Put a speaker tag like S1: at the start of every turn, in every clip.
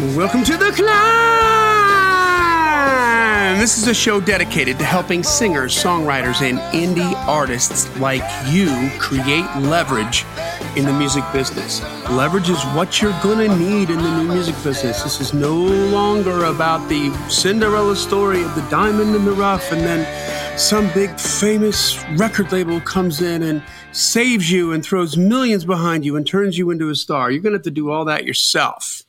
S1: Welcome to the climb. This is a show dedicated to helping singers, songwriters, and indie artists like you create leverage in the music business. Leverage is what you're to need in the new music business. This is no longer about the Cinderella story of the diamond in the rough and then some big famous record label comes in and saves you and throws millions behind you and turns you into a star. You're to have to do all that yourself.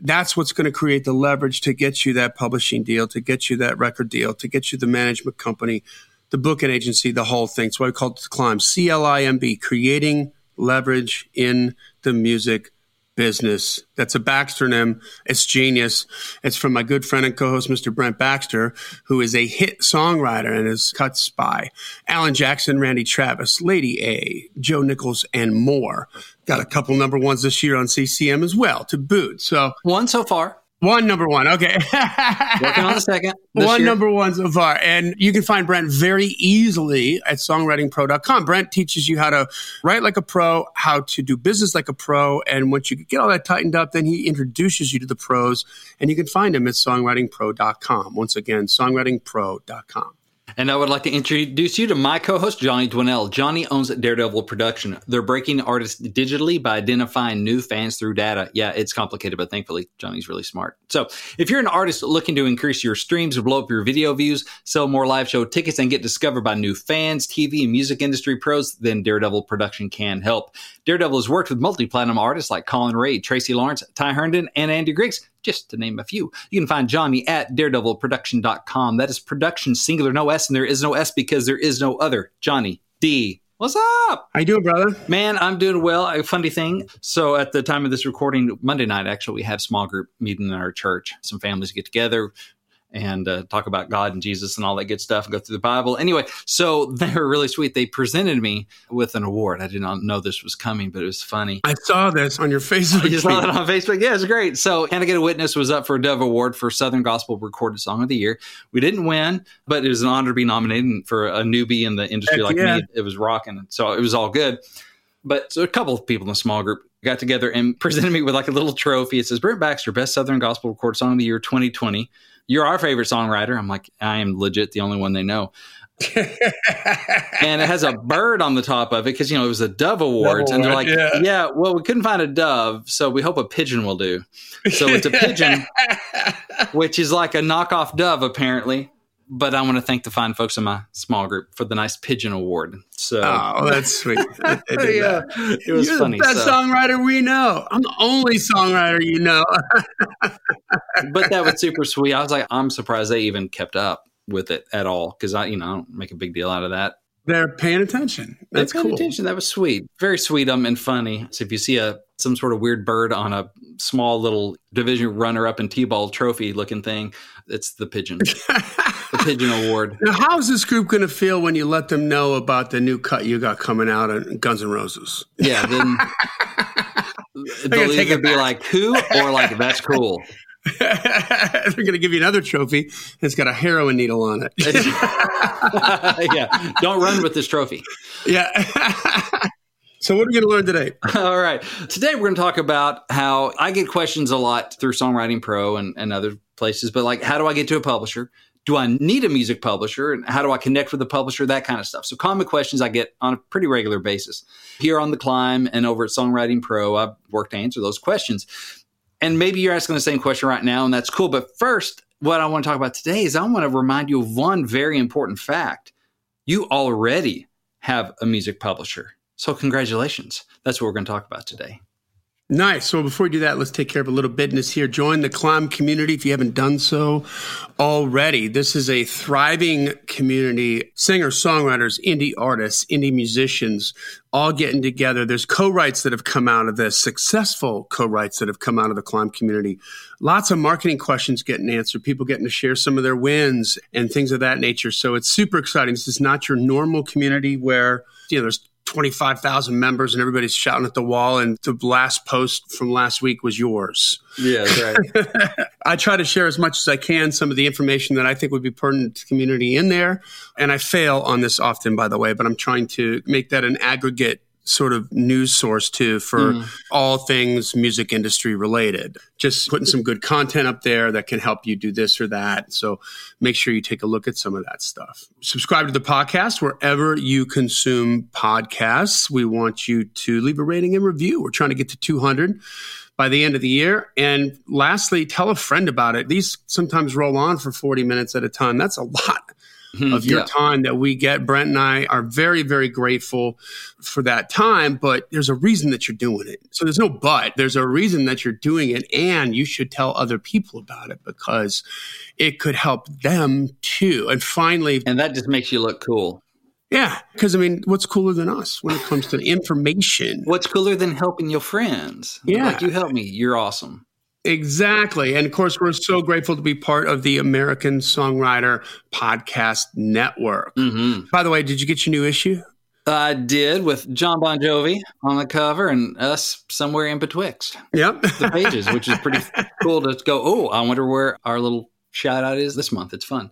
S1: That's what's going to create the leverage to get you that publishing deal, to get you that record deal, to get you the management company, the booking agency, the whole thing. So we call it the climb, C L I M B, creating leverage in the music business. That's a Baxternym. It's genius. It's from my good friend and co-host, Mr. Brent Baxter, who is a hit songwriter and is cuts by Alan Jackson, Randy Travis, Lady A, Joe Nichols, and more. Got a couple number ones this year on CCM as well to boot. So
S2: one so far.
S1: One number one. Okay.
S2: Working on the second.
S1: One
S2: year.
S1: number one so far. And you can find Brent very easily at songwritingpro.com. Brent teaches you how to write like a pro, how to do business like a pro. And once you get all that tightened up, then he introduces you to the pros. And you can find him at songwritingpro.com. Once again, songwritingpro.com.
S2: And I would like to introduce you to my co host, Johnny Dwinell. Johnny owns Daredevil Production. They're breaking artists digitally by identifying new fans through data. Yeah, it's complicated, but thankfully, Johnny's really smart. So if you're an artist looking to increase your streams, blow up your video views, sell more live show tickets, and get discovered by new fans, TV, and music industry pros, then Daredevil Production can help. Daredevil has worked with multi platinum artists like Collin Raye, Tracy Lawrence, Ty Herndon, and Andy Griggs just to name a few. You can find Johnny at daredevilproduction.com. That is production singular, no S, and there is no S because there is no other. Johnny D. What's up?
S1: How you doing, brother?
S2: Man, I'm doing well. A funny thing. So at the time of this recording, Monday night, actually, we have small group meeting in our church. Some families get together and uh, talk about God and Jesus and all that good stuff and go through the Bible. Anyway, so they were really sweet. They presented me with an award. I did not know this was coming, but it was funny.
S1: I saw this on your Facebook.
S2: You saw it on Facebook. Yeah, it's great. So, I Get a Witness was up for a Dove Award for Southern Gospel Recorded Song of the Year. We didn't win, but it was an honor to be nominated for a newbie in the industry Heck like yeah. me. It was rocking. So it was all good. But so a couple of people in the small group got together and presented me with like a little trophy. It says Brent Baxter, Best Southern Gospel Recorded Song of the Year 2020 you're our favorite songwriter. I'm like, I am legit the only one they know. and it has a bird on the top of it because you know it was a Dove Awards, Dove and they're like, yeah. yeah. well, we couldn't find a dove, so we hope a pigeon will do. So it's a pigeon, which is like a knockoff dove, apparently. But I want to thank the fine folks in my small group for the nice pigeon award. So,
S1: oh, that's sweet.
S2: yeah, that. it was
S1: You're
S2: funny.
S1: The best so. songwriter we know. I'm the only songwriter you know.
S2: but that was super sweet. I was like, I'm surprised they even kept up with it at all because I, you know, I don't make a big deal out of that.
S1: They're paying attention. That's
S2: They're paying
S1: cool.
S2: attention. That was sweet. Very sweet um, and funny. So if you see a some sort of weird bird on a small little division runner up and T-ball trophy looking thing, it's the pigeon. the pigeon award.
S1: Now, how's this group going to feel when you let them know about the new cut you got coming out on Guns N' Roses?
S2: Yeah, then they'll either be like, "Who?" or like, "That's cool."
S1: They're going to give you another trophy. It's got a heroin needle on it.
S2: yeah. Don't run with this trophy.
S1: Yeah. so, what are we going to learn today?
S2: All right. Today, we're going to talk about how I get questions a lot through Songwriting Pro and, and other places, but like, how do I get to a publisher? Do I need a music publisher? And how do I connect with the publisher? That kind of stuff. So, common questions I get on a pretty regular basis. Here on The Climb and over at Songwriting Pro, I've worked to answer those questions. And maybe you're asking the same question right now, and that's cool. But first, what I want to talk about today is I want to remind you of one very important fact. You already have a music publisher. So, congratulations. That's what we're going to talk about today.
S1: Nice. So before we do that, let's take care of a little business here. Join the Climb community if you haven't done so already. This is a thriving community. Singers, songwriters, indie artists, indie musicians, all getting together. There's co-writes that have come out of this, successful co-writes that have come out of the Climb community. Lots of marketing questions getting answered, people getting to share some of their wins and things of that nature. So it's super exciting. This is not your normal community where, you know, there's 25,000 members and everybody's shouting at the wall. And the last post from last week was yours.
S2: Yeah, right.
S1: I try to share as much as I can some of the information that I think would be pertinent to the community in there. And I fail on this often, by the way, but I'm trying to make that an aggregate sort of news source too for mm. all things music industry related. Just putting some good content up there that can help you do this or that. So make sure you take a look at some of that stuff. Subscribe to the podcast wherever you consume podcasts. We want you to leave a rating and review. We're trying to get to 200 by the end of the year. And lastly, tell a friend about it. These sometimes roll on for 40 minutes at a time. That's a lot. Hmm, of your yeah. time that we get. Brent and I are very, very grateful for that time, but there's a reason that you're doing it. So there's no but. There's a reason that you're doing it, and you should tell other people about it because it could help them too. And finally,
S2: and that just makes you look cool.
S1: Yeah, because I mean, what's cooler than us when it comes to information?
S2: What's cooler than helping your friends?
S1: Yeah,
S2: like you help me, you're awesome.
S1: Exactly. And of course, we're so grateful to be part of the American Songwriter Podcast Network. Mm-hmm. By the way, did you get your new issue?
S2: I did with John Bon Jovi on the cover and us somewhere in betwixt.
S1: Yep.
S2: the pages, which is pretty cool to go, oh, I wonder where our little shout out is this month. It's fun.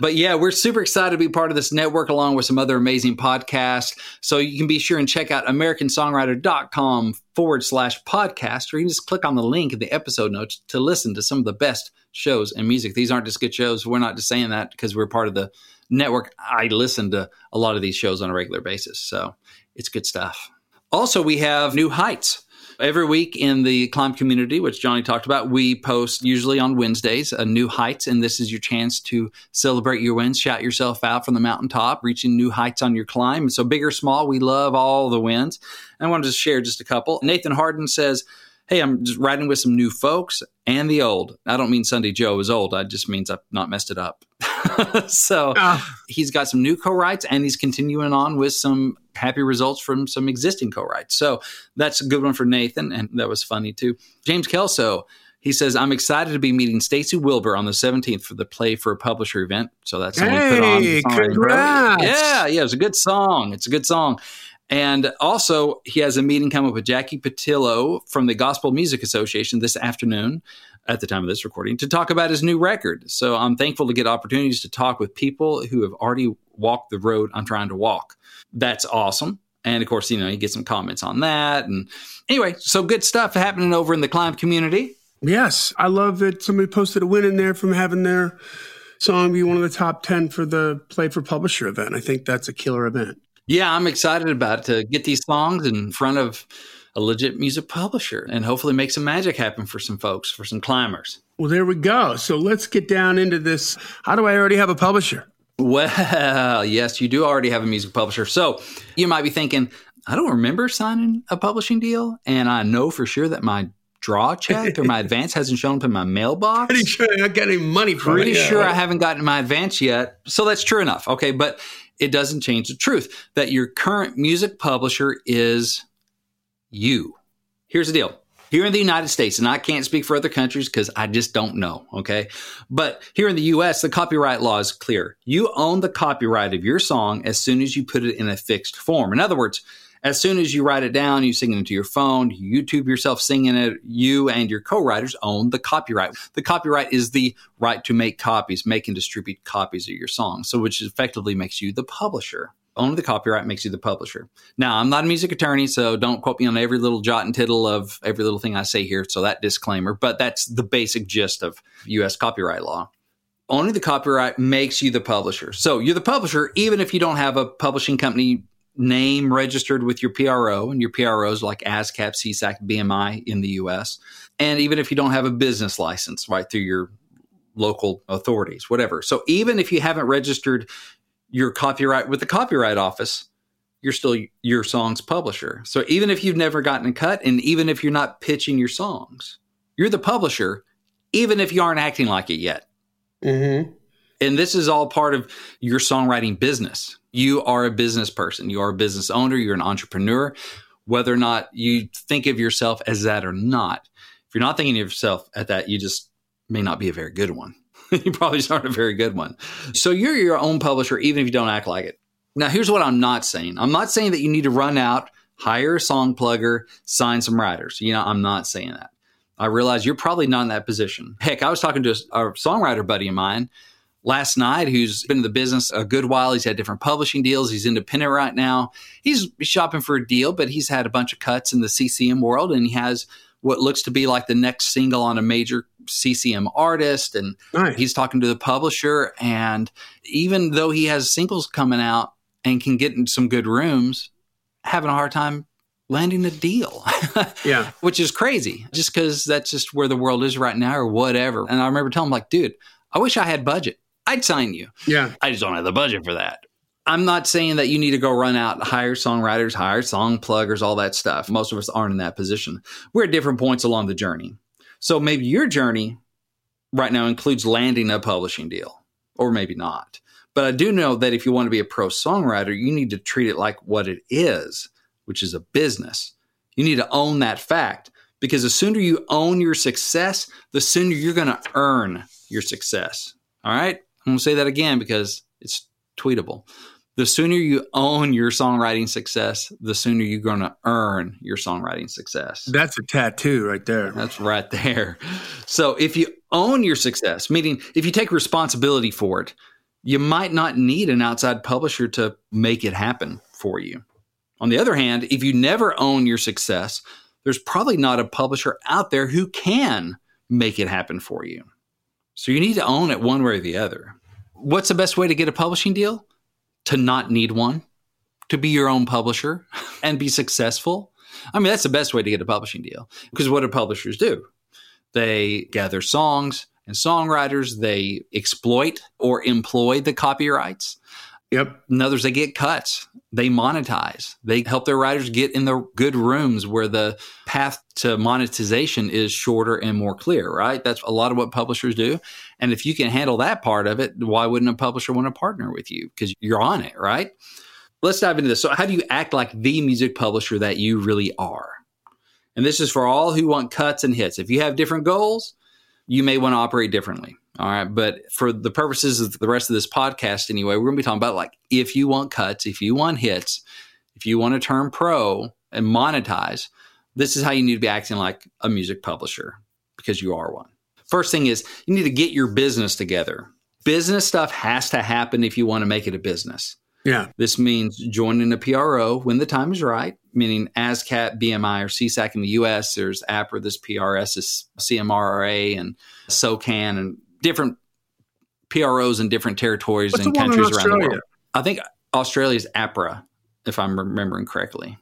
S2: But yeah, we're super excited to be part of this network along with some other amazing podcasts. So you can be sure and check out americansongwriter.com forward slash podcast, or you can just click on the link in the episode notes to listen to some of the best shows and music. These aren't just good shows. We're not just saying that because we're part of the network. I listen to a lot of these shows on a regular basis. So it's good stuff. Also, we have New Heights Every week in the climb community, which Johnny talked about, we post usually on Wednesdays a new heights, and this is your chance to celebrate your wins, shout yourself out from the mountaintop, reaching new heights on your climb. So big or small, we love all the wins. I wanted to share just a couple. Nathan Harden says, hey, I'm just riding with some new folks and the old. I don't mean Sunday Joe is old. I just means I've not messed it up. so uh. he's got some new co-writes and he's continuing on with some happy results from some existing co-writes. So that's a good one for Nathan. And that was funny too. James Kelso, he says, I'm excited to be meeting Stacy Wilbur on the 17th for the Play for a Publisher event. So that's
S1: hey, put on. Congrats.
S2: Yeah, yeah, it's a good song. It's a good song. And also, he has a meeting coming up with Jackie Patillo from the Gospel Music Association this afternoon at the time of this recording to talk about his new record. So I'm thankful to get opportunities to talk with people who have already walked the road I'm trying to walk. That's awesome. And of course, you know, you get some comments on that. And anyway, so good stuff happening over in the climb community.
S1: Yes. I love that somebody posted a win in there from having their song be one of the top 10 for the Play for Publisher event. I think that's a killer event.
S2: Yeah, I'm excited about to get these songs in front of a legit music publisher and hopefully make some magic happen for some folks, for some climbers.
S1: Well, there we go. So let's get down into this. How do I already have a publisher?
S2: Well, yes, you do already have a music publisher. So you might be thinking, I don't remember signing a publishing deal. And I know for sure that my draw check or my advance hasn't shown up in my mailbox.
S1: Pretty sure I got any money
S2: Pretty it. sure I haven't gotten my advance yet. So that's true enough. Okay. But it doesn't change the truth that your current music publisher is you. Here's the deal. Here in the United States, and I can't speak for other countries because I just don't know, okay? But here in the US, the copyright law is clear. You own the copyright of your song as soon as you put it in a fixed form. In other words, as soon as you write it down, you sing it into your phone, you YouTube yourself singing it, you and your co-writers own the copyright. The copyright is the right to make copies, make and distribute copies of your song. So which effectively makes you the publisher. Owning the copyright makes you the publisher. Now, I'm not a music attorney, so don't quote me on every little jot and tittle of every little thing I say here. So that disclaimer, but that's the basic gist of US copyright law owning the copyright makes you the publisher. So you're the publisher, even if you don't have a publishing company name registered with your PRO, and your PROs like ASCAP, SESAC, BMI in the US. And even if you don't have a business license, right, through your local authorities, whatever. So even if you haven't registered your copyright with the Copyright Office, you're still your song's publisher. So even if you've never gotten a cut, and even if you're not pitching your songs, you're the publisher, even if you aren't acting like it yet. Mm-hmm. And this is all part of your songwriting business. You are a business person, you are a business owner, you're an entrepreneur. Whether or not you think of yourself as that or not, if you're not thinking of yourself at that, you just may not be a very good one. you probably just aren't a very good one. So you're your own publisher, even if you don't act like it. Now, here's what I'm not saying I'm not saying that you need to run out, hire a song plugger, sign some writers. You know, I'm not saying that. I realize you're probably not in that position. Heck, I was talking to a, a songwriter buddy of mine last night who's been in the business a good while. He's had different publishing deals. He's independent right now. He's shopping for a deal, but he's had a bunch of cuts in the CCM world and he has what looks to be like the next single on a major CCM artist. And nice. he's talking to the publisher. And even though he has singles coming out and can get in some good rooms, having a hard time landing a deal.
S1: yeah.
S2: Which is crazy just because that's just where the world is right now or whatever. And I remember telling him, like, dude, I wish I had budget. I'd sign you.
S1: Yeah.
S2: I just don't have the budget for that. I'm not saying that you need to go run out, hire songwriters, hire song pluggers, all that stuff. Most of us aren't in that position. We're at different points along the journey. So maybe your journey right now includes landing a publishing deal, or maybe not. But I do know that if you want to be a pro songwriter, you need to treat it like what it is, which is a business. You need to own that fact because the sooner you own your success, the sooner you're going to earn your success. All right. I'm going to say that again because it's tweetable the sooner you own your songwriting success, the sooner you're going to earn your songwriting success.
S1: That's a tattoo right there.
S2: That's right there. So if you own your success, meaning if you take responsibility for it, you might not need an outside publisher to make it happen for you. On the other hand, if you never own your success, there's probably not a publisher out there who can make it happen for you. So you need to own it one way or the other. What's the best way to get a publishing deal? to not need one, to be your own publisher and be successful. I mean, that's the best way to get a publishing deal because what do publishers do? They gather songs and songwriters, they exploit or employ the copyrights.
S1: Yep.
S2: And others, they get cuts. They monetize. They help their writers get in the good rooms where the path to monetization is shorter and more clear, right? That's a lot of what publishers do. And if you can handle that part of it, why wouldn't a publisher want to partner with you? Because you're on it, right? Let's dive into this. So, how do you act like the music publisher that you really are? And this is for all who want cuts and hits. If you have different goals, you may want to operate differently. All right. But for the purposes of the rest of this podcast, anyway, we're going to be talking about like if you want cuts, if you want hits, if you want to turn pro and monetize, this is how you need to be acting like a music publisher because you are one. First thing is you need to get your business together. Business stuff has to happen if you want to make it a business.
S1: Yeah.
S2: This means joining a PRO when the time is right, meaning ASCAP, BMI, or SESAC in the US. There's APRA, this PRS is CMRRA, and SOCAN, and different PROs in different territories
S1: What's
S2: and countries around the world. I think Australia's APRA, if I'm remembering correctly.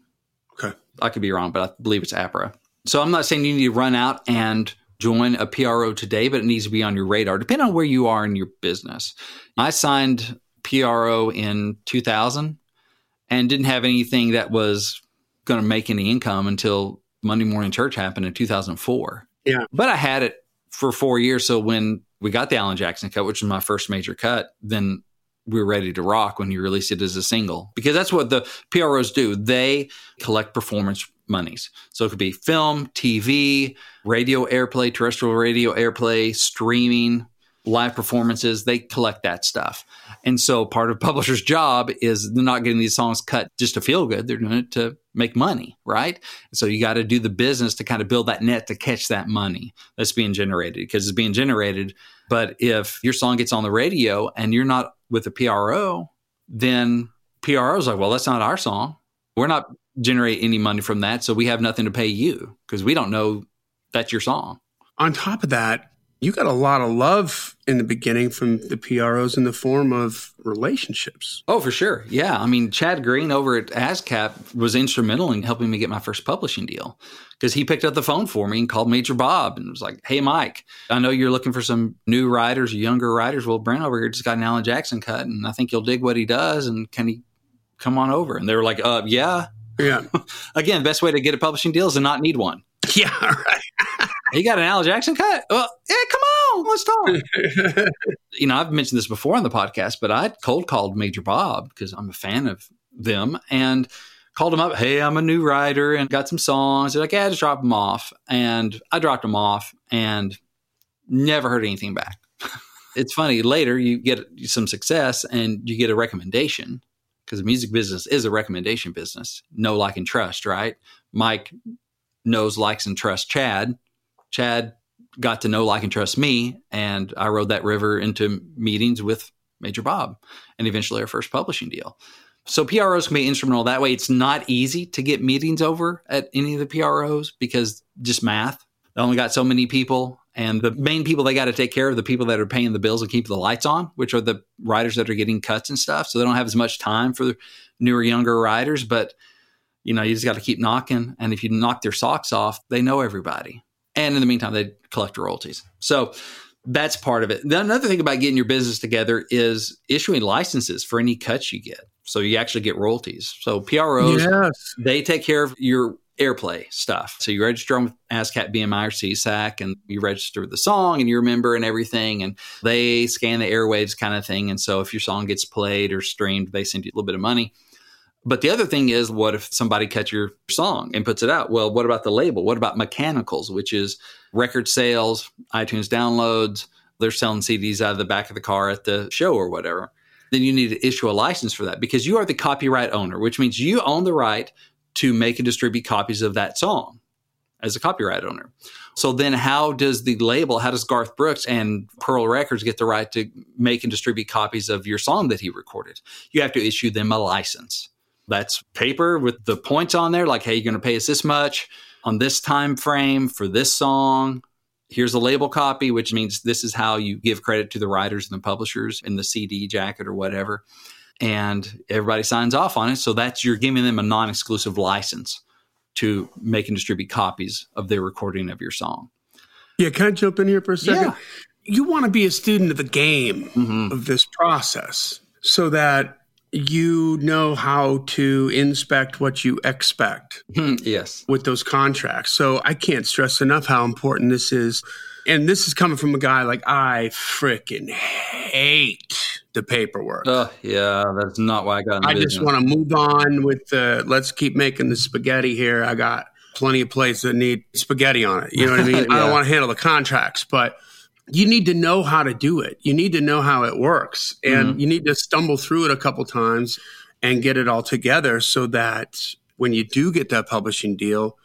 S1: Okay.
S2: I could be wrong, but I believe it's APRA. So I'm not saying you need to run out and join a PRO today, but it needs to be on your radar, depending on where you are in your business. I signed PRO in 2000 and didn't have anything that was going to make any income until Monday Morning Church happened in 2004.
S1: Yeah.
S2: But I had it for four years. So when we got the Alan Jackson cut, which was my first major cut, then we were ready to rock when you release it as a single because that's what the PROs do. They collect performance monies. So it could be film, TV, radio airplay, terrestrial radio airplay, streaming, live performances. They collect that stuff. And so part of publisher's job is they're not getting these songs cut just to feel good. They're doing it to make money, right? So you got to do the business to kind of build that net to catch that money that's being generated because it's being generated. But if your song gets on the radio and you're not with a PRO, then PRO is like, well, that's not our song. We're not generating any money from that. So we have nothing to pay you because we don't know that's your song.
S1: On top of that, you got a lot of love in the beginning from the PROs in the form of relationships.
S2: Oh, for sure. Yeah. I mean, Chad Green over at ASCAP was instrumental in helping me get my first publishing deal because he picked up the phone for me and called Major Bob and was like, Hey, Mike, I know you're looking for some new writers, younger writers. Well, Brent over here just got an Alan Jackson cut and I think you'll dig what he does. And can he come on over? And they were like, uh, yeah.
S1: Yeah.
S2: Again, best way to get a publishing deal is to not need one.
S1: Yeah, right.
S2: He got an Al Jackson cut. Well, yeah, come on, let's talk. you know, I've mentioned this before on the podcast, but I cold called Major Bob because I'm a fan of them and called him up. Hey, I'm a new writer and got some songs. They're like, yeah, just drop them off. And I dropped them off and never heard anything back. it's funny. Later, you get some success and you get a recommendation because the music business is a recommendation business. Know, like, and trust, right? Mike knows, likes, and trusts Chad. Chad got to know, like, and trust me. And I rode that river into meetings with Major Bob and eventually our first publishing deal. So PROs can be instrumental that way. It's not easy to get meetings over at any of the PROs because just math. They only got so many people. And the main people they got to take care of the people that are paying the bills and keep the lights on, which are the writers that are getting cuts and stuff. So they don't have as much time for newer, younger writers. But you know, you just got to keep knocking. And if you knock their socks off, they know everybody. And in the meantime, they collect royalties. So that's part of it. The, another thing about getting your business together is issuing licenses for any cuts you get. So you actually get royalties. So PROs, yes. they take care of your airplay stuff. So you register with ASCAP, BMI, or SESAC, and you register the song and you remember and everything. And they scan the airwaves kind of thing. And so if your song gets played or streamed, they send you a little bit of money. But the other thing is, what if somebody cuts your song and puts it out? Well, what about the label? What about mechanicals, which is record sales, iTunes downloads? They're selling CDs out of the back of the car at the show or whatever. Then you need to issue a license for that because you are the copyright owner, which means you own the right to make and distribute copies of that song as a copyright owner. So then how does the label, how does Garth Brooks and Pearl Records get the right to make and distribute copies of your song that he recorded? You have to issue them a license. That's paper with the points on there, like, hey, you're going to pay us this much on this time frame for this song. Here's a label copy, which means this is how you give credit to the writers and the publishers in the CD jacket or whatever. And everybody signs off on it. So that's you're giving them a non exclusive license to make and distribute copies of their recording of your song.
S1: Yeah, can I jump in here for a second? Yeah. You want to be a student of the game mm-hmm. of this process so that you know how to inspect what you expect.
S2: Hmm, yes.
S1: With those contracts. So I can't stress enough how important this is. And this is coming from a guy like I freaking hate the paperwork.
S2: Oh, yeah, that's not why I got
S1: I business. just want to move on with the let's keep making the spaghetti here. I got plenty of plates that need spaghetti on it. You know what I mean? yeah. I don't want to handle the contracts, but you need to know how to do it. You need to know how it works and mm-hmm. you need to stumble through it a couple times and get it all together so that when you do get that publishing deal,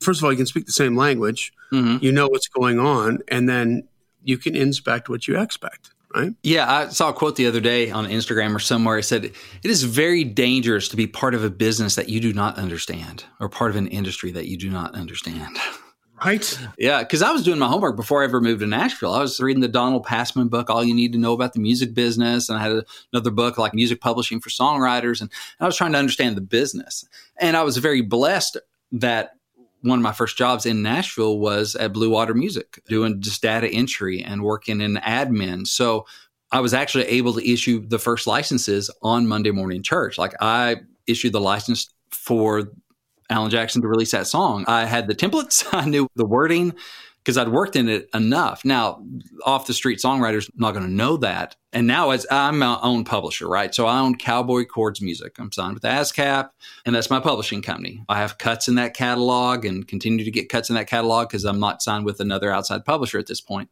S1: first of all, you can speak the same language, mm-hmm. you know what's going on, and then you can inspect what you expect. Right?
S2: Yeah, I saw a quote the other day on Instagram or somewhere. It said, It is very dangerous to be part of a business that you do not understand or part of an industry that you do not understand.
S1: Right.
S2: Yeah, because I was doing my homework before I ever moved to Nashville. I was reading the Donald Passman book, All You Need to Know About the Music Business. And I had another book like Music Publishing for Songwriters. And I was trying to understand the business. And I was very blessed that one of my first jobs in Nashville was at Blue Water Music, doing just data entry and working in admin. So I was actually able to issue the first licenses on Monday Morning Church. Like I issued the license for Alan Jackson to release that song. I had the templates, I knew the wording because I'd worked in it enough. Now, off the street songwriters not going to know that. And now as I'm my own publisher, right? So I own Cowboy Chords Music. I'm signed with ASCAP, and that's my publishing company. I have cuts in that catalog and continue to get cuts in that catalog because I'm not signed with another outside publisher at this point.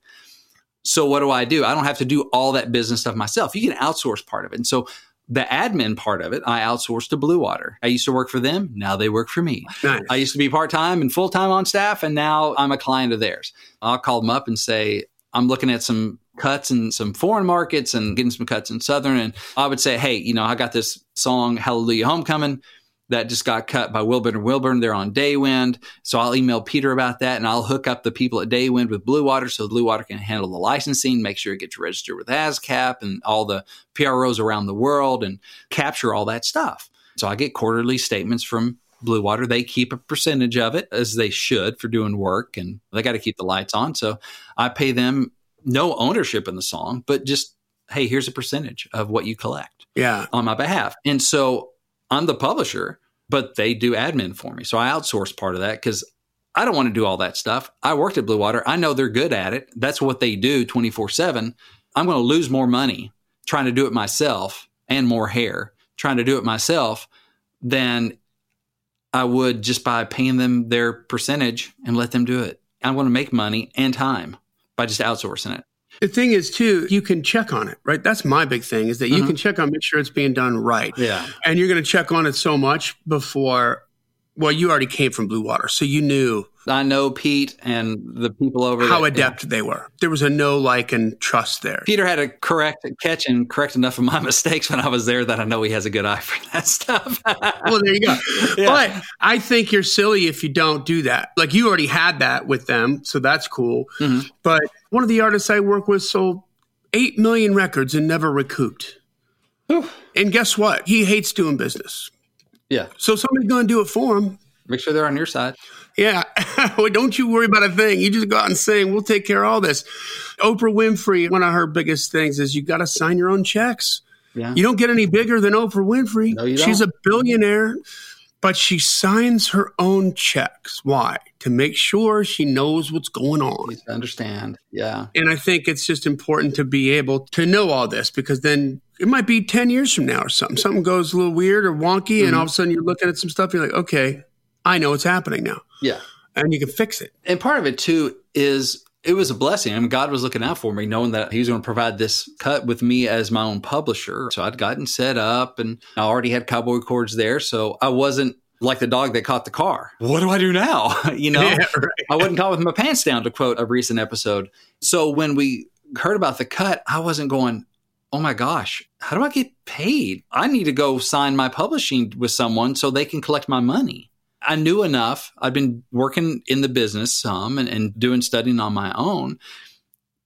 S2: So what do I do? I don't have to do all that business stuff myself. You can outsource part of it. And so the admin part of it, I outsourced to Blue Water. I used to work for them. Now they work for me. Nice. I used to be part time and full time on staff, and now I'm a client of theirs. I'll call them up and say, I'm looking at some cuts in some foreign markets and getting some cuts in Southern. And I would say, hey, you know, I got this song, Hallelujah Homecoming that just got cut by Wilburn and Wilburn. They're on Daywind. So I'll email Peter about that and I'll hook up the people at Daywind with Blue Water so Blue Water can handle the licensing, make sure it gets registered with ASCAP and all the PROs around the world and capture all that stuff. So I get quarterly statements from Blue Water. They keep a percentage of it as they should for doing work and they got to keep the lights on. So I pay them no ownership in the song, but just, hey, here's a percentage of what you collect.
S1: Yeah.
S2: On my behalf. And so I'm the publisher, but they do admin for me. So I outsource part of that because I don't want to do all that stuff. I worked at Blue Water. I know they're good at it. That's what they do 24 7. I'm going to lose more money trying to do it myself and more hair trying to do it myself than I would just by paying them their percentage and let them do it. I'm going to make money and time by just outsourcing it.
S1: The thing is, too, you can check on it, right? That's my big thing is that you mm-hmm. can check on, make sure it's being done right.
S2: Yeah.
S1: And you're going to check on it so much before, well, you already came from Blue Water. So you knew
S2: I know Pete and the people over there.
S1: how adept yeah. they were. There was a no like and trust there.
S2: Peter had a correct catch and correct enough of my mistakes when I was there that I know he has a good eye for that stuff.
S1: well, there you go. Yeah. But I think you're silly if you don't do that. Like you already had that with them, so that's cool. Mm-hmm. But one of the artists I work with sold eight million records and never recouped. And guess what? He hates doing business.
S2: Yeah.
S1: So somebody's going to do it for him.
S2: Make sure they're on your side.
S1: Yeah. Don't you worry about a thing. You just go out and sing. We'll take care of all this. Oprah Winfrey, one of her biggest things is you got to sign your own checks. Yeah. You don't get any bigger than Oprah Winfrey.
S2: No,
S1: She's a billionaire, but she signs her own checks. Why? To make sure she knows what's going on.
S2: To understand. Yeah.
S1: And I think it's just important to be able to know all this because then it might be 10 years from now or something. Something goes a little weird or wonky, mm-hmm. and all of a sudden you're looking at some stuff, you're like, okay, I know it's happening now.
S2: Yeah.
S1: And you can fix it.
S2: And part of it too is it was a blessing. I mean, God was looking out for me, knowing that He was going to provide this cut with me as my own publisher. So I'd gotten set up and I already had cowboy chords there. So I wasn't like the dog that caught the car. What do I do now? you know, yeah, right. I wasn't caught with my pants down, to quote a recent episode. So when we heard about the cut, I wasn't going, oh my gosh, how do I get paid? I need to go sign my publishing with someone so they can collect my money. I knew enough. I've been working in the business some and, and doing studying on my own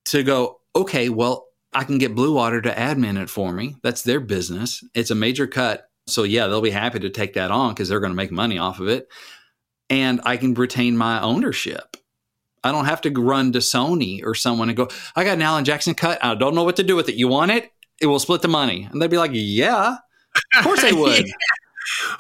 S2: to go, okay, well, I can get Blue Water to admin it for me. That's their business. It's a major cut. So, yeah, they'll be happy to take that on because they're going to make money off of it. And I can retain my ownership. I don't have to run to Sony or someone and go, I got an Alan Jackson cut. I don't know what to do with it. You want it? It will split the money. And they'd be like, yeah, of course they would.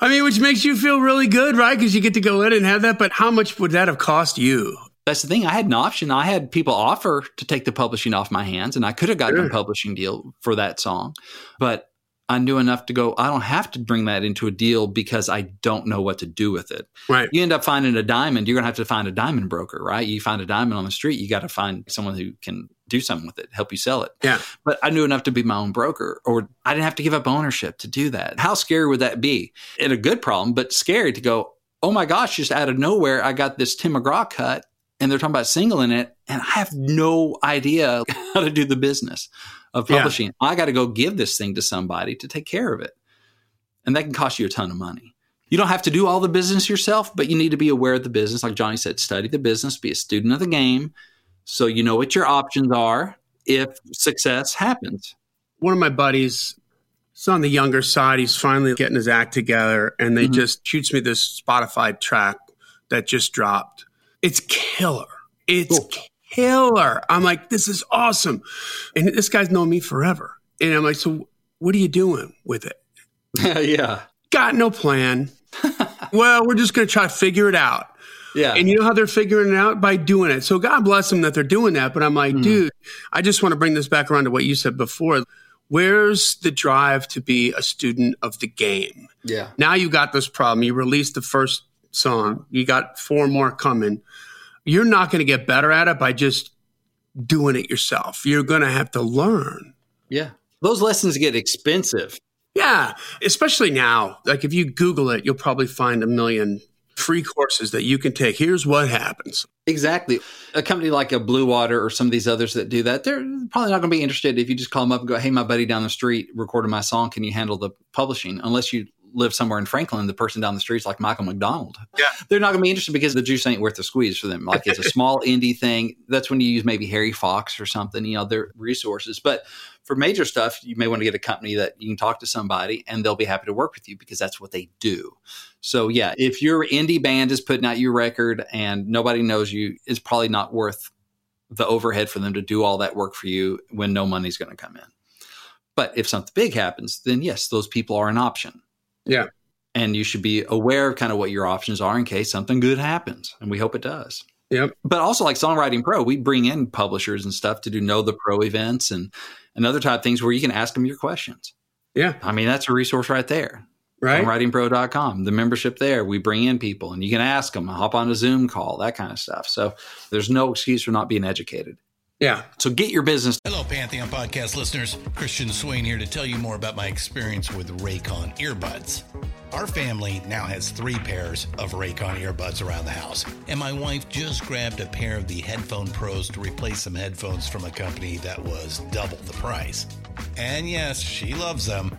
S1: I mean, which makes you feel really good, right? Because you get to go in and have that. But how much would that have cost you?
S2: That's the thing. I had an option. I had people offer to take the publishing off my hands, and I could have gotten sure. a publishing deal for that song. But I knew enough to go, I don't have to bring that into a deal because I don't know what to do with it.
S1: Right.
S2: You end up finding a diamond, you're going to have to find a diamond broker, right? You find a diamond on the street, you got to find someone who can do something with it, help you sell it.
S1: Yeah.
S2: But I knew enough to be my own broker, or I didn't have to give up ownership to do that. How scary would that be? And a good problem, but scary to go, oh my gosh, just out of nowhere, I got this Tim McGraw cut and they're talking about singling it, and I have no idea how to do the business of publishing. Yeah. I got to go give this thing to somebody to take care of it. And that can cost you a ton of money. You don't have to do all the business yourself, but you need to be aware of the business. Like Johnny said, study the business, be a student of the game so you know what your options are if success happens.
S1: One of my buddies, he's on the younger side. He's finally getting his act together, and they mm-hmm. just shoots me this Spotify track that just dropped. It's killer. It's cool killer. I'm like, this is awesome. And this guy's known me forever. And I'm like, so what are you doing with it?
S2: yeah.
S1: Got no plan. well, we're just going to try to figure it out.
S2: Yeah.
S1: And you know how they're figuring it out? By doing it. So God bless them that they're doing that. But I'm like, mm. dude, I just want to bring this back around to what you said before. Where's the drive to be a student of the game?
S2: Yeah.
S1: Now you got this problem. You released the first song, you got four more coming you're not going to get better at it by just doing it yourself. You're going to have to learn.
S2: Yeah. Those lessons get expensive.
S1: Yeah. Especially now. Like if you Google it, you'll probably find a million free courses that you can take. Here's what happens.
S2: Exactly. A company like a Blue Water or some of these others that do that, they're probably not going to be interested if you just call them up and go, Hey, my buddy down the street recorded my song. Can you handle the publishing? Unless you live somewhere in Franklin, the person down the street is like Michael McDonald.
S1: Yeah.
S2: They're not going to be interested because the juice ain't worth the squeeze for them. Like it's a small indie thing. That's when you use maybe Harry Fox or something, you know, their resources. But for major stuff, you may want to get a company that you can talk to somebody and they'll be happy to work with you because that's what they do. So yeah, if your indie band is putting out your record and nobody knows you, it's probably not worth the overhead for them to do all that work for you when no money's going to come in. But if something big happens, then yes, those people are an option.
S1: Yeah.
S2: And you should be aware of kind of what your options are in case something good happens. And we hope it does.
S1: Yep.
S2: But also like Songwriting Pro, we bring in publishers and stuff to do know the pro events and, and other type things where you can ask them your questions.
S1: Yeah.
S2: I mean, that's a resource right there.
S1: Right.
S2: Songwritingpro.com, the membership there, we bring in people and you can ask them, hop on a Zoom call, that kind of stuff. So there's no excuse for not being educated.
S1: Yeah.
S2: So get your business.
S3: Hello, Pantheon podcast listeners. Christian Swain here to tell you more about my experience with Raycon earbuds. Our family now has three pairs of Raycon earbuds around the house, and my wife just grabbed a pair of the Headphone Pros to replace some headphones from a company that was double the price. And yes, she loves them.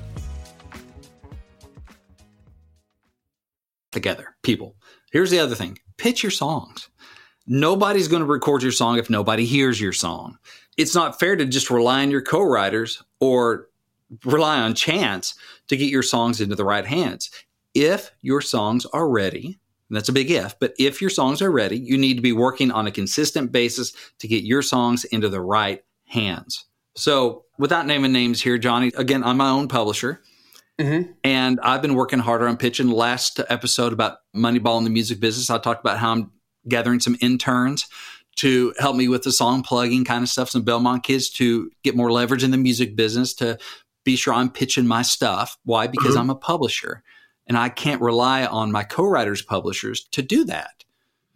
S2: Together, people. Here's the other thing pitch your songs. Nobody's going to record your song if nobody hears your song. It's not fair to just rely on your co writers or rely on chance to get your songs into the right hands. If your songs are ready, and that's a big if, but if your songs are ready, you need to be working on a consistent basis to get your songs into the right hands. So, without naming names here, Johnny, again, I'm my own publisher. Mm-hmm. And I've been working harder on pitching. Last episode about Moneyball in the music business, I talked about how I'm gathering some interns to help me with the song plugging kind of stuff, some Belmont kids to get more leverage in the music business to be sure I'm pitching my stuff. Why? Because mm-hmm. I'm a publisher and I can't rely on my co writers, publishers to do that.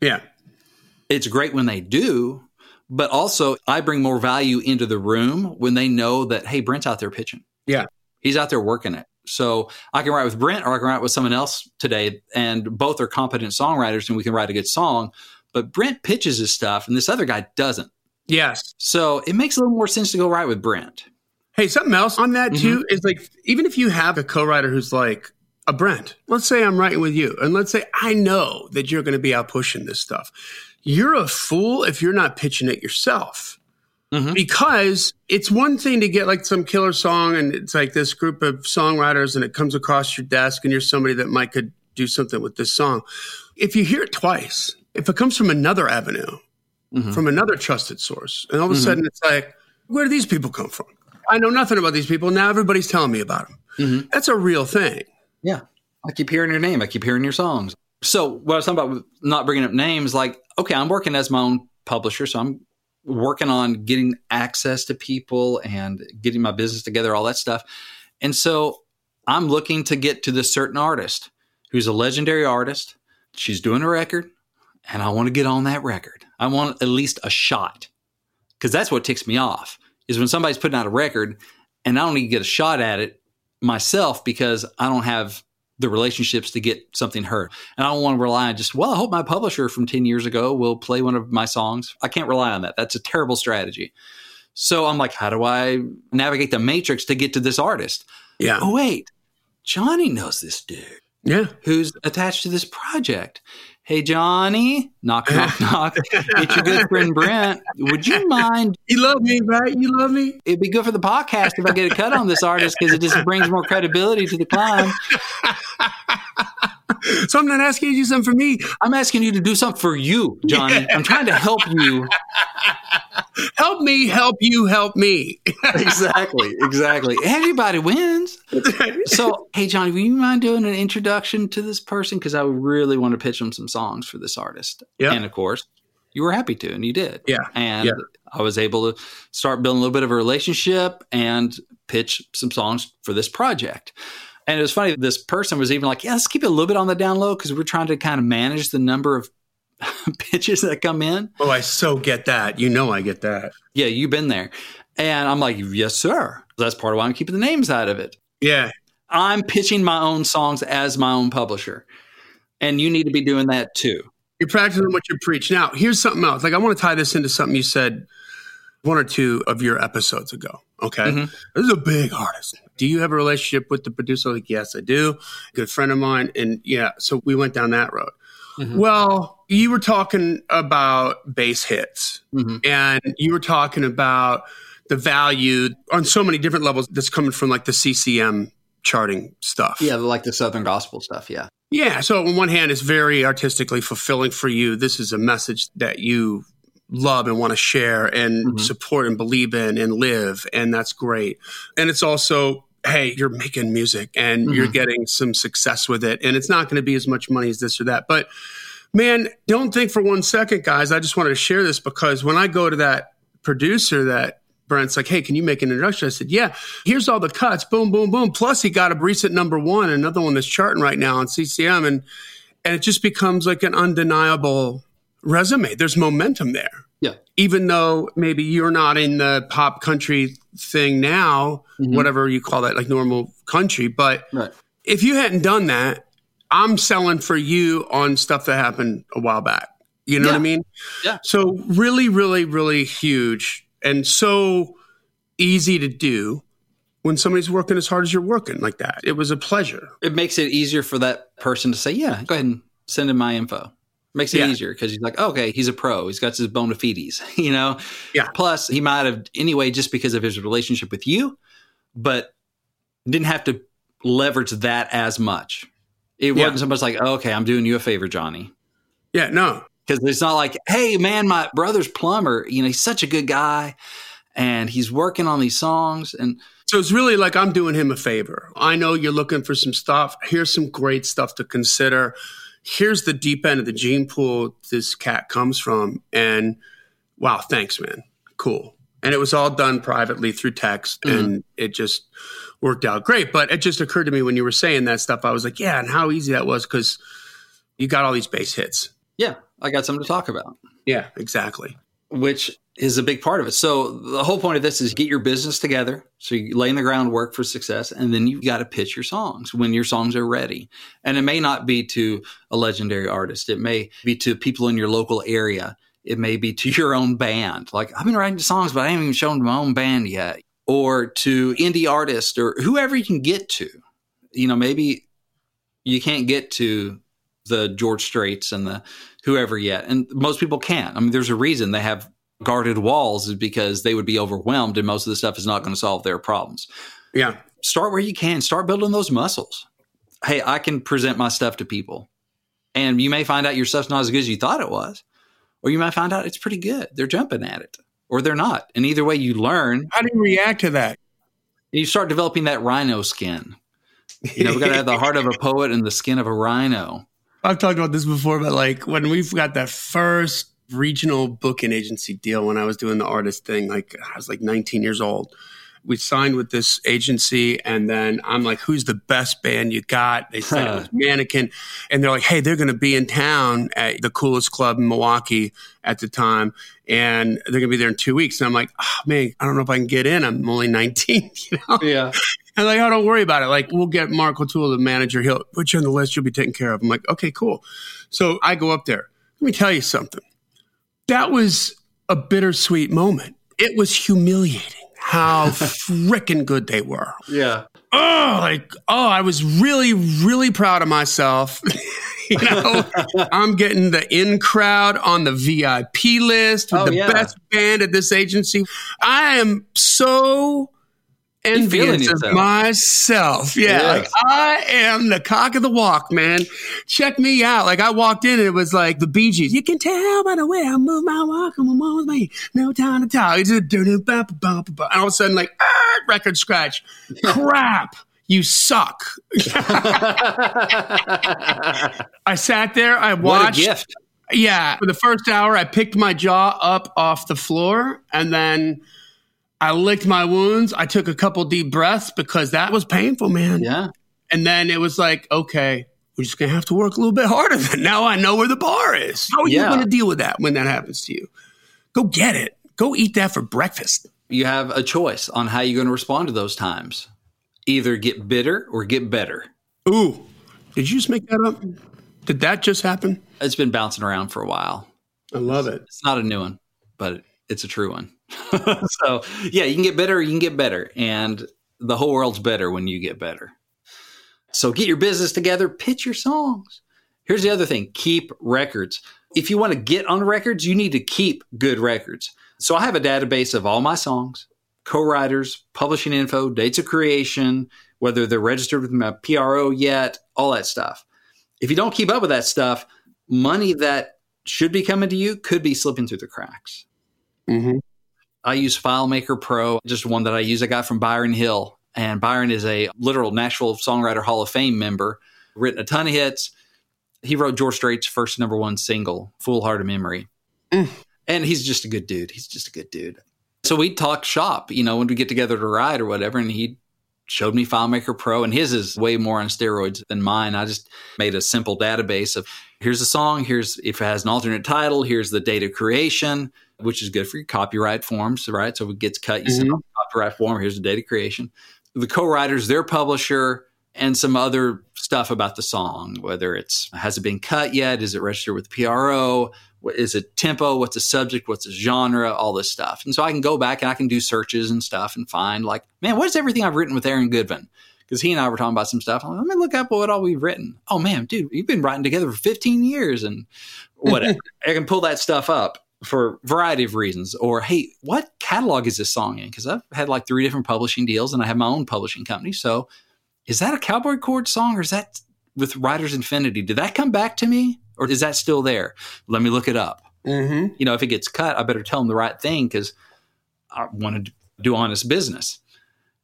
S1: Yeah.
S2: It's great when they do, but also I bring more value into the room when they know that, hey, Brent's out there pitching.
S1: Yeah.
S2: He's out there working it. So I can write with Brent or I can write with someone else today, and both are competent songwriters and we can write a good song. But Brent pitches his stuff and this other guy doesn't.
S1: Yes.
S2: So it makes a little more sense to go write with Brent.
S1: Hey, something else on that too mm-hmm. is like, even if you have a co writer who's like a Brent, let's say I'm writing with you, and let's say I know that you're going to be out pushing this stuff. You're a fool if you're not pitching it yourself. Mm-hmm. Because it's one thing to get like some killer song and it's like this group of songwriters and it comes across your desk and you're somebody that might could do something with this song. If you hear it twice, if it comes from another avenue, mm-hmm. from another trusted source, and all of a mm-hmm. sudden it's like, where do these people come from? I know nothing about these people. Now everybody's telling me about them. Mm-hmm. That's a real thing.
S2: Yeah. I keep hearing your name. I keep hearing your songs. So what I was talking about not bringing up names, like, okay, I'm working as my own publisher, so I'm working on getting access to people and getting my business together, all that stuff. And so I'm looking to get to this certain artist who's a legendary artist. She's doing a record, and I want to get on that record. I want at least a shot because that's what ticks me off is when somebody's putting out a record and I don't even get a shot at it myself because I don't have the relationships to get something heard. And I don't want to rely on just, well, I hope my publisher from 10 years ago will play one of my songs. I can't rely on that. That's a terrible strategy. So I'm like, how do I navigate the matrix to get to this artist?
S1: Yeah.
S2: Oh, wait, Johnny knows this dude.
S1: Yeah.
S2: Who's attached to this project. Hey, Johnny, knock, knock, knock. It's your good friend Brent. Would you mind?
S1: You love me, right? You love me?
S2: It'd be good for the podcast if I get a cut on this artist because it just brings more credibility to the climb.
S1: so I'm not asking you to do something for me.
S2: I'm asking you to do something for you, Johnny. I'm trying to help you.
S1: help me, help you, help me.
S2: exactly, exactly. Everybody wins. So, hey, Johnny, would you mind doing an introduction to this person? Because I really want to pitch them some songs for this artist.
S1: Yeah.
S2: And of course, you were happy to, and you did.
S1: Yeah.
S2: And
S1: yeah.
S2: I was able to start building a little bit of a relationship and pitch some songs for this project. And it was funny, this person was even like, yeah, let's keep it a little bit on the down low because we're trying to kind of manage the number of pitches that come in.
S1: Oh, I so get that. You know, I get that.
S2: Yeah, you've been there. And I'm like, yes, sir. That's part of why I'm keeping the names out of it.
S1: Yeah.
S2: I'm pitching my own songs as my own publisher. And you need to be doing that too.
S1: You're practicing what you preach. Now, here's something else. Like, I want to tie this into something you said one or two of your episodes ago. Okay. Mm-hmm. This is a big artist. Do you have a relationship with the producer? Like, yes, I do. Good friend of mine. And yeah, so we went down that road. Mm-hmm. Well, you were talking about bass hits mm-hmm. and you were talking about the value on so many different levels that's coming from like the CCM charting stuff.
S2: Yeah, like the Southern gospel stuff. Yeah.
S1: Yeah. So, on one hand, it's very artistically fulfilling for you. This is a message that you love and want to share and mm-hmm. support and believe in and live. And that's great. And it's also, hey, you're making music and mm-hmm. you're getting some success with it. And it's not going to be as much money as this or that. But man, don't think for one second, guys. I just wanted to share this because when I go to that producer that Brent's like, hey, can you make an introduction? I said, yeah, here's all the cuts. Boom, boom, boom. Plus, he got a recent number one, another one that's charting right now on CCM. And, and it just becomes like an undeniable resume. There's momentum there.
S2: Yeah.
S1: Even though maybe you're not in the pop country thing now, mm-hmm. whatever you call that, like normal country. But right. if you hadn't done that, I'm selling for you on stuff that happened a while back. You know yeah. what I mean?
S2: Yeah.
S1: So really, really, really huge and so easy to do when somebody's working as hard as you're working like that. It was a pleasure.
S2: It makes it easier for that person to say, yeah, go ahead and send in my info. Makes it yeah. easier because he's like, okay, he's a pro. He's got his bona fides, you know?
S1: Yeah.
S2: Plus, he might have, anyway, just because of his relationship with you, but didn't have to leverage that as much. It yeah. wasn't so much like, oh, okay, I'm doing you a favor, Johnny.
S1: Yeah, no.
S2: Because it's not like, hey, man, my brother's plumber. You know, he's such a good guy and he's working on these songs. And
S1: so it's really like I'm doing him a favor. I know you're looking for some stuff. Here's some great stuff to consider here's the deep end of the gene pool this cat comes from. And wow, thanks, man. Cool. And it was all done privately through text mm-hmm. and it just worked out great. But it just occurred to me when you were saying that stuff, I was like, yeah, and how easy that was because you got all these base hits.
S2: Yeah, I got something to talk about.
S1: Yeah, exactly.
S2: Which is a big part of it. So the whole point of this is get your business together. So you laying the groundwork for success, and then you've got to pitch your songs when your songs are ready. And it may not be to a legendary artist. It may be to people in your local area. It may be to your own band. Like I've been writing songs, but I haven't even shown my own band yet. Or to indie artists or whoever you can get to. You know, maybe you can't get to the George Straits and the whoever yet. And most people can't. I mean, there's a reason they have guarded walls is because they would be overwhelmed and most of the stuff is not going to solve their problems.
S1: Yeah.
S2: Start where you can, start building those muscles. Hey, I can present my stuff to people. And you may find out your stuff's not as good as you thought it was, or you might find out it's pretty good. They're jumping at it, or they're not. And either way, you learn.
S1: How do you react to that?
S2: You start developing that rhino skin. You know, we got to have the heart of a poet and the skin of a rhino.
S1: I've talked about this before, but like when we've got that first regional booking agency deal when I was doing the artist thing. Like I was like 19 years old. We signed with this agency, and then I'm like, "Who's the best band you got?" They said huh. it was Mannequin, and they're like, "Hey, they're going to be in town at the coolest club in Milwaukee at the time, and they're going to be there in two weeks." And I'm like, "Oh man, I don't know if I can get in. I'm only 19." You know?
S2: Yeah.
S1: And like, oh, don't worry about it. Like, we'll get Mark O'Toole, the manager. He'll put you on the list. You'll be taken care of. I'm like, okay, cool. So I go up there. Let me tell you something that was a bittersweet moment. It was humiliating how freaking good they were.
S2: Yeah.
S1: Oh, like, oh, I was really, really proud of myself. you know, I'm getting the in crowd on the VIP list with oh, the yeah. best band at this agency. I am so envious of myself. Yeah, yes. like I am the cock of the walk, man. Check me out. Like I walked in and it was like the Bee Gees. You can tell by the way I move my walk. I'm on with me. No time to talk. It's a and all of a sudden, like ah, record scratch. Crap. You suck. I sat there. I watched.
S2: What a gift.
S1: Yeah. For the first hour, I picked my jaw up off the floor and then I licked my wounds. I took a couple deep breaths because that was painful, man.
S2: Yeah.
S1: And then it was like, okay, we're just gonna have to work a little bit harder. Now I know where the bar is. How are yeah. you gonna deal with that when that happens to you? Go get it. Go eat that for breakfast.
S2: You have a choice on how you're going to respond to those times. Either get bitter or get better.
S1: Ooh, did you just make that up? Did that just happen?
S2: It's been bouncing around for a while.
S1: I love it.
S2: It's not a new one, but it's a true one. so, yeah, you can get better, you can get better. And the whole world's better when you get better. So, get your business together, pitch your songs. Here's the other thing keep records. If you want to get on records, you need to keep good records. So, I have a database of all my songs, co writers, publishing info, dates of creation, whether they're registered with my PRO yet, all that stuff. If you don't keep up with that stuff, money that should be coming to you could be slipping through the cracks.
S1: Mm-hmm.
S2: I use FileMaker Pro, just one that I use. I got from Byron Hill. And Byron is a literal Nashville Songwriter Hall of Fame member, written a ton of hits. He wrote George Strait's first number one single, Heart of Memory.
S1: Mm.
S2: And he's just a good dude. He's just a good dude. So we talk shop, you know, when we get together to ride or whatever. And he showed me FileMaker Pro, and his is way more on steroids than mine. I just made a simple database of here's a song, here's if it has an alternate title, here's the date of creation, which is good for your copyright forms, right? So if it gets cut, you send
S1: Mhm.
S2: off the copyright form, here's the date of creation. The co-writers, their publisher, and some other stuff about the song, whether it's has it been cut yet? Is it registered with PRO? What is it tempo? What's the subject? What's the genre? All this stuff. And so I can go back and I can do searches and stuff and find like, man, what is everything I've written with Aaron Goodvin? Because he and I were talking about some stuff. I'm like, let me look up what all we've written. Oh man, dude, you've been writing together for 15 years and whatever. I can pull that stuff up for a variety of reasons. Or hey, what catalog is this song in? Because I've had like three different publishing deals and I have my own publishing company. So is that a cowboy chord song or is that with Writer's Infinity? Did that come back to me? Or is that still there? Let me look it up.
S1: Mm-hmm.
S2: You know, if it gets cut, I better tell them the right thing because I want to do honest business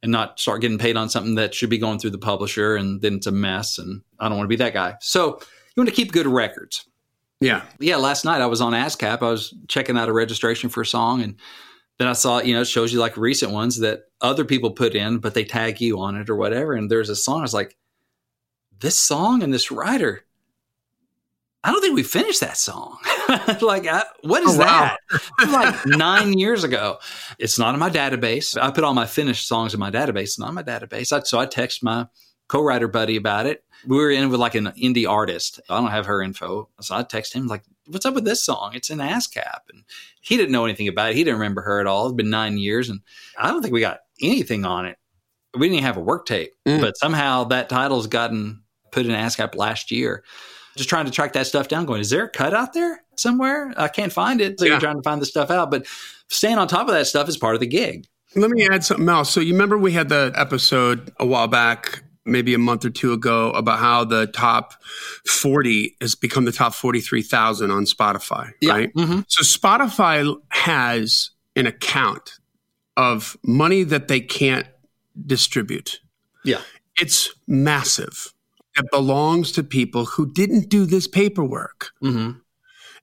S2: and not start getting paid on something that should be going through the publisher and then it's a mess. And I don't want to be that guy. So you want to keep good records.
S1: Yeah.
S2: Yeah, last night I was on ASCAP. I was checking out a registration for a song, and then I saw, you know, it shows you like recent ones that other people put in, but they tag you on it or whatever. And there's a song. I was like, this song and this writer. I don't think we finished that song. like, I, what is
S1: Oh, wow.
S2: that? like nine years ago. It's not in my database. I put all my finished songs in my database. It's not in my database. I, so I text my co-writer buddy about it. We were in with like an indie artist. I don't have her info. So I text him like, what's up with this song? It's in ASCAP. And he didn't know anything about it. He didn't remember her at all. It's been nine years. And I don't think we got anything on it. We didn't even have a work tape,
S1: Mm.
S2: but somehow that title's gotten put in ASCAP last year. Just trying to track that stuff down, going, is there a cut out there somewhere? I can't find it. So
S1: Yeah.
S2: you're trying to find the stuff out. But staying on top of that stuff is part of the gig.
S1: Let me add something else. So you remember we had the episode a while back, maybe a month or two ago, about how the top 40 has become the top 43,000 on Spotify, right?
S2: Mm-hmm.
S1: So Spotify has an account of money that they can't distribute.
S2: Yeah.
S1: It's massive. It belongs to people who didn't do this paperwork.
S2: Mm-hmm.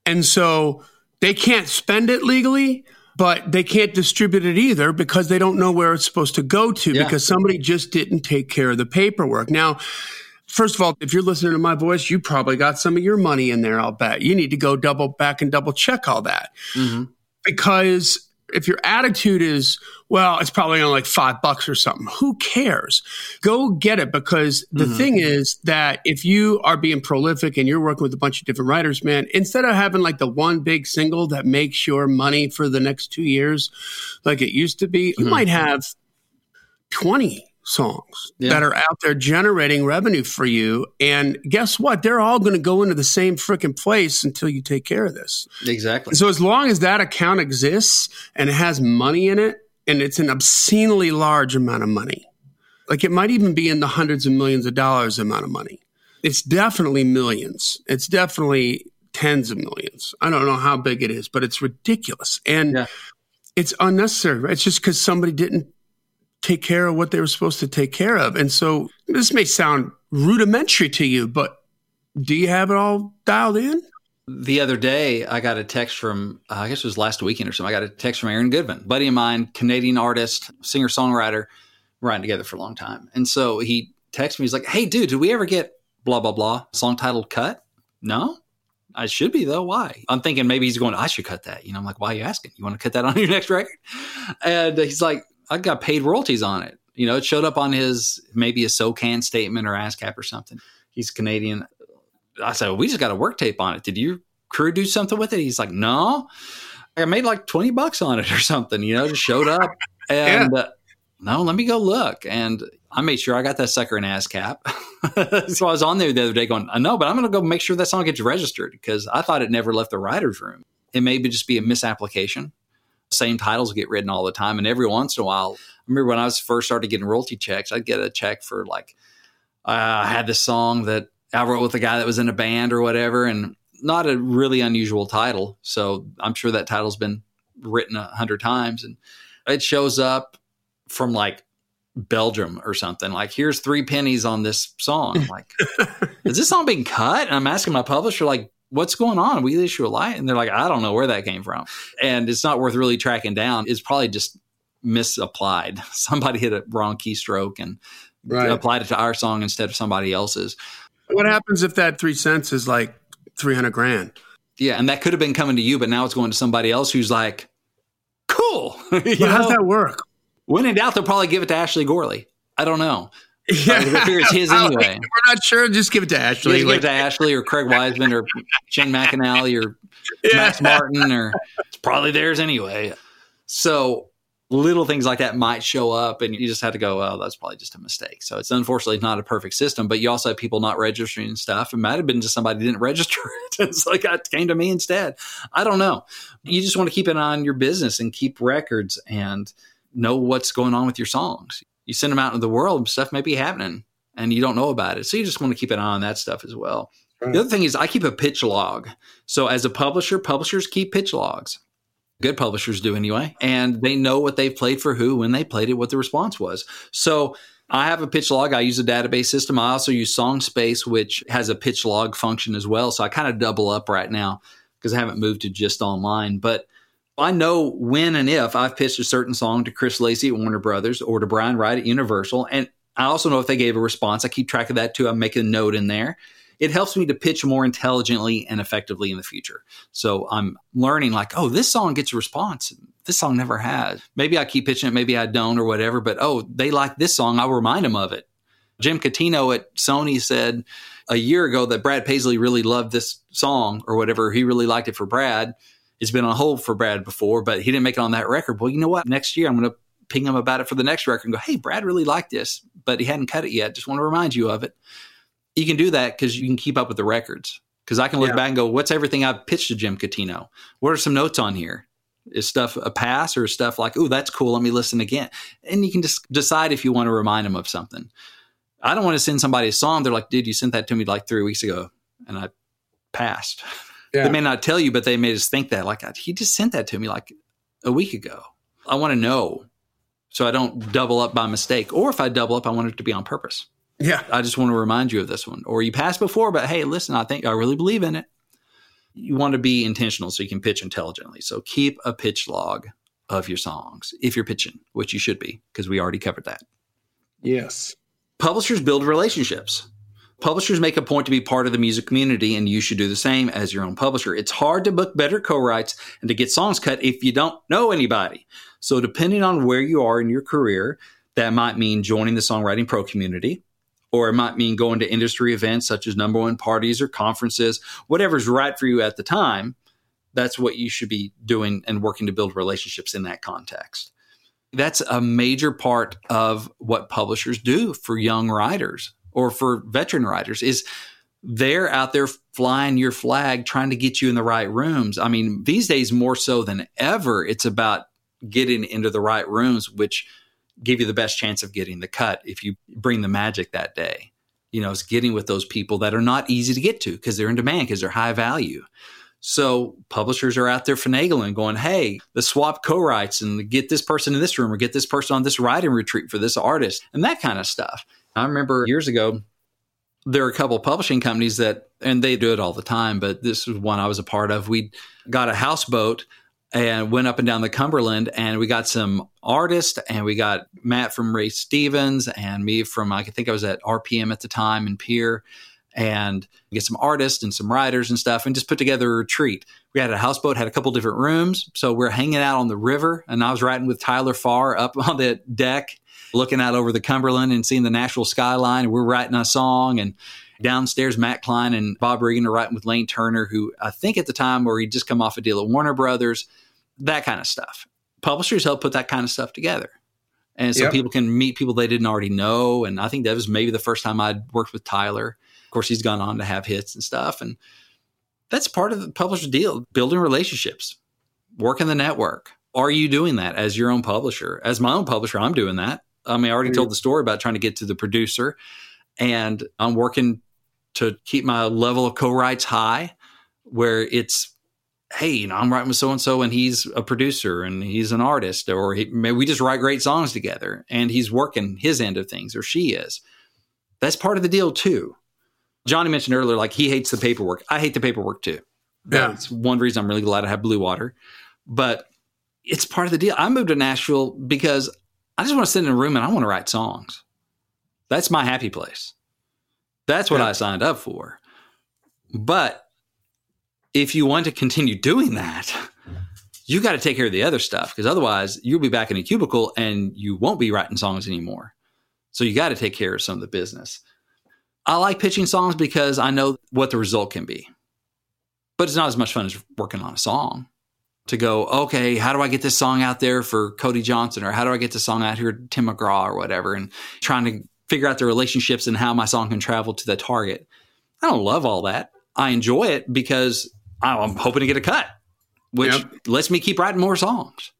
S1: And so they can't spend it legally, but they can't distribute it either because they don't know where it's supposed to go to
S2: Yeah.
S1: because somebody just didn't take care of the paperwork. Now, first of all, if you're listening to my voice, you probably got some of your money in there, I'll bet. You need to go double back and double check all that
S2: Mm-hmm.
S1: because if your attitude is, well, it's probably only like five bucks or something, who cares? Go get it because the
S2: Mhm.
S1: thing is that if you are being prolific and you're working with a bunch of different writers, man, instead of having like the one big single that makes your money for the next two years like it used to be, you
S2: Mhm.
S1: might have 20 songs
S2: Yeah.
S1: that are out there generating revenue for you. And guess what? They're all going to go into the same freaking place until you take care of this.
S2: Exactly.
S1: So as long as that account exists and it has money in it, and it's an obscenely large amount of money, like it might even be in the hundreds of millions of dollars amount of money. It's definitely millions. It's definitely tens of millions. I don't know how big it is, but it's ridiculous. And
S2: Yeah.
S1: it's unnecessary. It's just because somebody didn't take care of what they were supposed to take care of. And so this may sound rudimentary to you, but do you have it all dialed in?
S2: the other day, I got a text from, uh, I guess it was last weekend or something. I got a text from Aaron Goodvin, buddy of mine, Canadian artist, singer songwriter, writing together for a long time. And so he texted me, he's like, Hey, dude, did we ever get blah, blah, blah song titled Cut? No. I should be though. Why? I'm thinking maybe he's going, I should cut that. You know, I'm like, why are you asking? You want to cut that on your next record? And he's like, I got paid royalties on it. You know, it showed up on his maybe a SOCAN statement or ASCAP or something. He's Canadian. I said, well, we just got a work tape on it. Did your crew do something with it? He's like, no. I made like 20 bucks on it or something, you know, just showed up. And yeah. uh, no, let me go look. And I made sure I got that sucker in ASCAP. so I was on there the other day going, I know, but I'm going to go make sure that song gets registered because I thought it never left the writer's room. It may be just be a misapplication. Same titles get written all the time. And every once in a while, I remember when I was first started getting royalty checks, I'd get a check for like, uh, I had this song that I wrote with a guy that was in a band or whatever, and not a really unusual title. So I'm sure that title's been written a hundred times, and it shows up from like Belgium or something. Like, here's three pennies on this song. I'm like, is this song being cut? And I'm asking my publisher, like, what's going on? We issue a light, and they're like, I don't know where that came from, and it's not worth really tracking down. It's probably just misapplied. Somebody hit a wrong keystroke and right. applied it to our song instead of somebody else's.
S1: What happens if that three cents is like 300 grand?
S2: Yeah. And that could have been coming to you, but now it's going to somebody else who's like, cool.
S1: how does that work?
S2: When in doubt, they'll probably give it to Ashley Gorley. I don't know. Yeah. Figure it's his anyway.
S1: We're not sure. Just give it to Ashley.
S2: Like, give it to Ashley or Craig Wiseman or Shane McAnally or yeah. Max Martin or it's probably theirs anyway. So little things like that might show up and you just have to go, oh, that's probably just a mistake. So it's unfortunately not a perfect system, but you also have people not registering stuff. It might have been just somebody didn't register it. it's like it came to me instead. I don't know. You just want to keep an eye on your business and keep records and know what's going on with your songs. You send them out into the world, stuff may be happening and you don't know about it. So you just want to keep an eye on that stuff as well. Right. The other thing is I keep a pitch log. So as a publisher, publishers keep pitch logs good publishers do anyway, and they know what they've played for who, when they played it, what the response was. So I have a pitch log. I use a database system. I also use SongSpace, which has a pitch log function as well. So I kind of double up right now because I haven't moved to just online. But I know when and if I've pitched a certain song to Chris Lacy at Warner Brothers or to Brian Wright at Universal. And I also know if they gave a response. I keep track of that too. I make a note in there it helps me to pitch more intelligently and effectively in the future. So I'm learning like, oh, this song gets a response. This song never has. Maybe I keep pitching it, maybe I don't or whatever, but oh, they like this song. I'll remind them of it. Jim Catino at Sony said a year ago that Brad Paisley really loved this song or whatever. He really liked it for Brad. It's been on hold for Brad before, but he didn't make it on that record. Well, you know what? Next year I'm going to ping him about it for the next record and go, hey, Brad really liked this, but he hadn't cut it yet. Just want to remind you of it you can do that because you can keep up with the records. Because I can look yeah. back and go, what's everything I've pitched to Jim Catino? What are some notes on here? Is stuff a pass or stuff like, oh, that's cool. Let me listen again. And you can just decide if you want to remind him of something. I don't want to send somebody a song. They're like, dude, you sent that to me like three weeks ago and I passed. Yeah. They may not tell you, but they may just think that like, he just sent that to me like a week ago. I want to know so I don't double up by mistake. Or if I double up, I want it to be on purpose.
S1: Yeah.
S2: I just want to remind you of this one. Or you passed before, but hey, listen, I think I really believe in it. You want to be intentional so you can pitch intelligently. So keep a pitch log of your songs if you're pitching, which you should be, because we already covered that.
S1: Yes.
S2: Publishers build relationships. Publishers make a point to be part of the music community, and you should do the same as your own publisher. It's hard to book better co writes and to get songs cut if you don't know anybody. So, depending on where you are in your career, that might mean joining the Songwriting Pro community, or it might mean going to industry events such as number one parties or conferences, whatever's right for you at the time. That's what you should be doing and working to build relationships in that context. That's a major part of what publishers do for young writers or for veteran writers is they're out there flying your flag trying to get you in the right rooms. I mean, these days more so than ever, it's about getting into the right rooms, which give you the best chance of getting the cut if you bring the magic that day. You know, it's getting with those people that are not easy to get to because they're in demand because they're high value. So publishers are out there finagling, going, "Hey, let's swap co-writes and get this person in this room or get this person on this writing retreat for this artist and that kind of stuff." I remember years ago, there were a couple publishing companies that, and they do it all the time, but this was one I was a part of. We got a houseboat and went up and down the Cumberland and we got some artists and we got Matt from Ray Stevens and me from I think I was at RPM at the time in Pierre and get some artists and some writers and stuff and just put together a retreat. We had a houseboat, had a couple different rooms. So we're hanging out on the river and I was writing with Tyler Farr up on the deck looking out over the Cumberland and seeing the Nashville skyline. And we're writing a song and downstairs, Matt Klein and Bob Regan are writing with Lane Turner, who I think at the time where he'd just come off a deal at Warner Brothers, that kind of stuff. Publishers help put that kind of stuff together. And so yep. people can meet people they didn't already know. And I think that was maybe the first time I'd worked with Tyler. Of course, he's gone on to have hits and stuff. And that's part of the publisher deal, building relationships, working the network. Are you doing that as your own publisher? As my own publisher, I'm doing that. I mean, I already told the story about trying to get to the producer, and I'm working to keep my level of co-writes high, where it's, hey, you know, I'm writing with so and so, and he's a producer and he's an artist, or he, maybe we just write great songs together, and he's working his end of things, or she is. That's part of the deal too. Johnny mentioned earlier, like he hates the paperwork. I hate the paperwork too. That's yeah. one reason I'm really glad I have Blue Water. But it's part of the deal. I moved to Nashville because I just want to sit in a room and I want to write songs. That's my happy place. That's what yeah. I signed up for. But if you want to continue doing that, you got to take care of the other stuff because otherwise you'll be back in a cubicle and you won't be writing songs anymore. So you got to take care of some of the business. I like pitching songs because I know what the result can be. But it's not as much fun as working on a song to go, okay, how do I get this song out there for Cody Johnson or how do I get this song out here to Tim McGraw or whatever and trying to figure out the relationships and how my song can travel to the target. I don't love all that. I enjoy it because I'm hoping to get a cut, which yep. lets me keep writing more songs.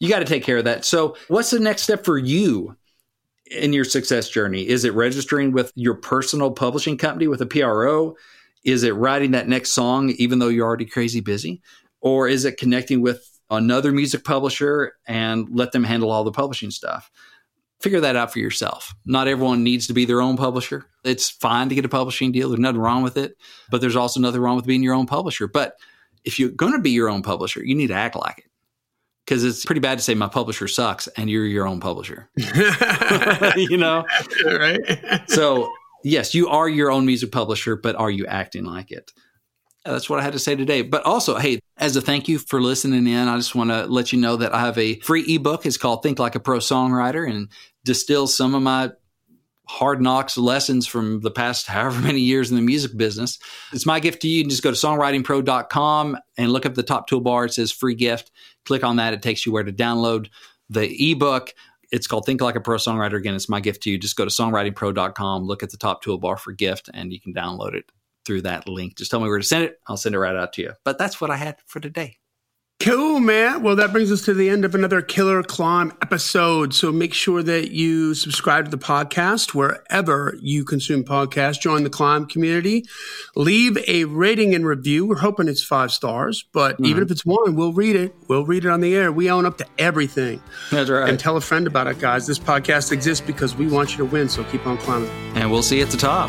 S2: You got to take care of that. So, what's the next step for you in your success journey? Is it registering with your personal publishing company with a PRO? Is it writing that next song, even though you're already crazy busy? Or is it connecting with another music publisher and let them handle all the publishing stuff? Figure that out for yourself. Not everyone needs to be their own publisher. It's fine to get a publishing deal. There's nothing wrong with it, but there's also nothing wrong with being your own publisher. But if you're going to be your own publisher, you need to act like it because it's pretty bad to say my publisher sucks and you're your own publisher. you know? Right. so, yes, you are your own music publisher, but are you acting like it? That's what I had to say today. But also, hey, as a thank you for listening in, I just want to let you know that I have a free ebook. It's called Think Like a Pro Songwriter and distills some of my hard knocks lessons from the past however many years in the music business. It's my gift to you. You just go to songwritingpro.com and look up the top toolbar. It says free gift. Click on that. It takes you where to download the ebook. It's called Think Like a Pro Songwriter. Again, it's my gift to you. Just go to songwritingpro.com, look at the top toolbar for gift, and you can download it through that link. Just tell me where to send it. I'll send it right out to you. But that's what I had for today.
S1: Cool, man. Well, that brings us to the end of another Killer Climb episode. So make sure that you subscribe to the podcast wherever you consume podcasts. Join the Climb community. Leave a rating and review. We're hoping it's five stars, but mm-hmm. even if it's one, we'll read it. We'll read it on the air. We own up to everything.
S2: That's right.
S1: And tell a friend about it, guys. This podcast exists because we want you to win. So keep on climbing.
S2: And we'll see you at the top.